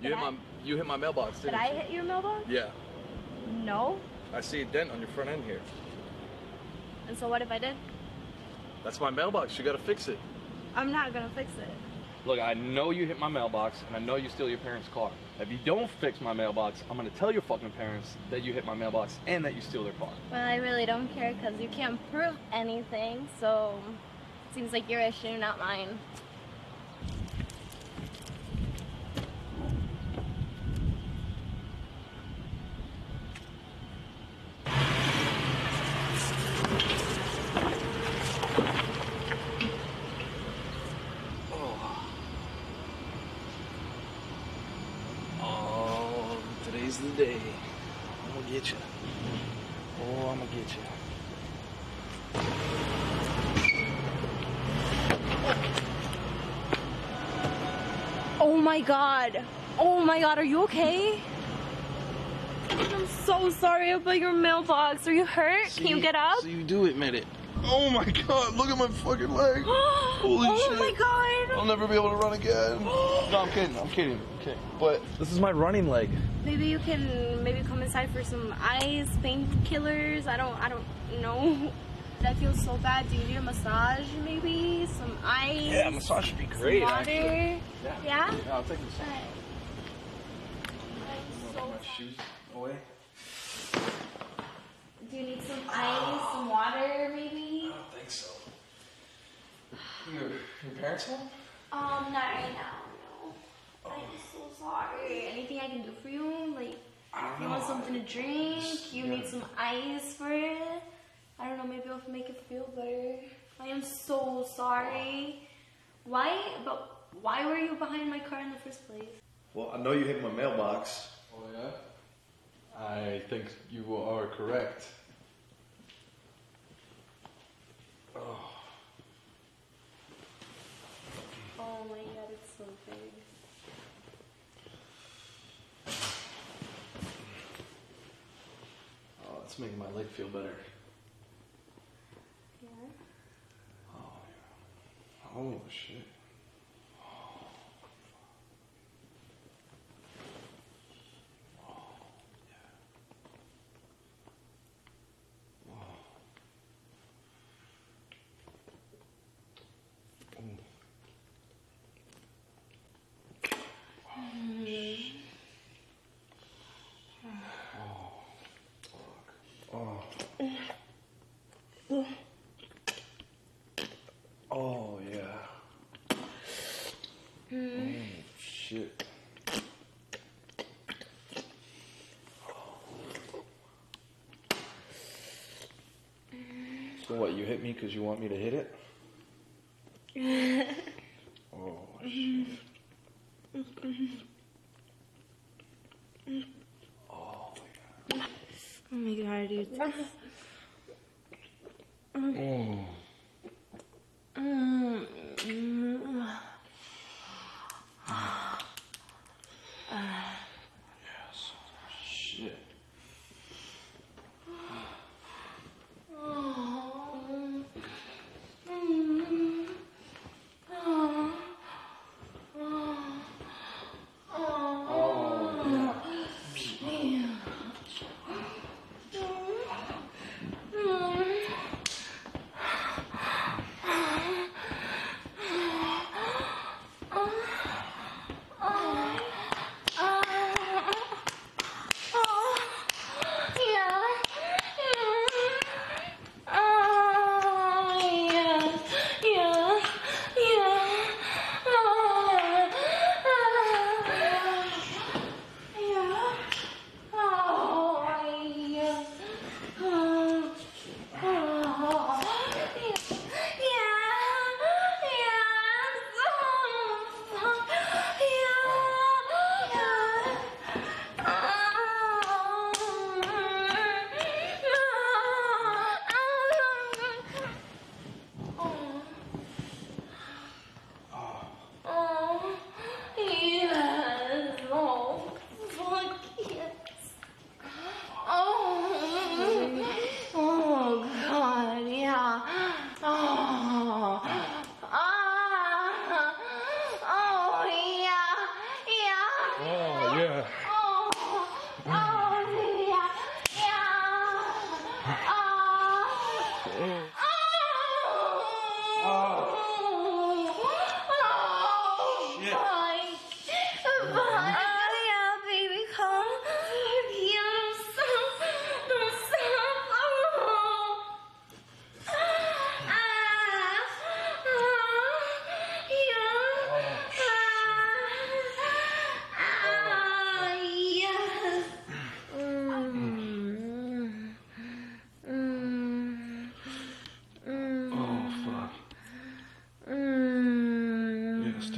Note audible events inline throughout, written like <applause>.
You hit I- my you hit my mailbox, Did I hit your mailbox? Yeah. No. I see a dent on your front end here. And so what if I did? That's my mailbox. You gotta fix it. I'm not gonna fix it. Look, I know you hit my mailbox, and I know you steal your parents' car. If you don't fix my mailbox, I'm gonna tell your fucking parents that you hit my mailbox and that you steal their car. Well, I really don't care because you can't prove anything. So it seems like your issue, not mine. Oh, today's the day. I'm gonna get you. Oh, I'm gonna get you. Oh my god. Oh my god, are you okay? I'm so sorry about your mailbox. Are you hurt? Can you get up? So you do admit it. Oh my god, look at my fucking leg. <gasps> Holy oh shit. my god. I'll never be able to run again. <gasps> No, I'm kidding. I'm kidding. I'm. But this is my running leg. Maybe you can maybe come inside for some ice, painkillers. I don't I don't know. <laughs> That feels so bad. Do you need a massage maybe? Some ice? Yeah, massage would be some great. water? Actually. Yeah? Yeah, I'll take this. Alright. I'm so My shoes away. Do you need some ice, some water maybe? I don't think so. Your, your parents home? Um, not right now, no. I'm so sorry. Anything I can do for you? Like, I don't you know. want something to drink? You Yeah. need some ice for it? I don't know, maybe it'll make it feel better. I am so sorry. Why, but why were you behind my car in the first place? Well, I know you hit my mailbox. Oh yeah? I think you are correct. Oh, Oh my it's oh, it's making my leg feel better. Yeah. Oh, Yeah? Oh shit. Oh yeah. Oh shit. So what? You hit me because you want me to hit it? <laughs> oh shit. Oh yeah. Oh my god, dude. Oh. Oh.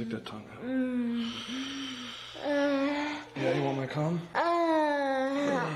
stick that tongue out. Mm. Uh, yeah, you want my cum? Uh,